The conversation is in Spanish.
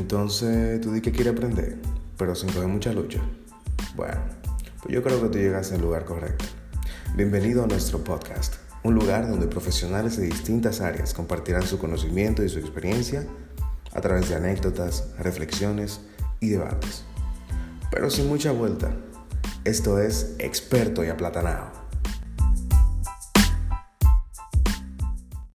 Entonces, tú di que quieres aprender, pero sin coger mucha lucha. Bueno, pues yo creo que tú llegaste al lugar correcto. Bienvenido a nuestro podcast, un lugar donde profesionales de distintas áreas compartirán su conocimiento y su experiencia a través de anécdotas, reflexiones y debates. Pero sin mucha vuelta, esto es experto y aplatanado.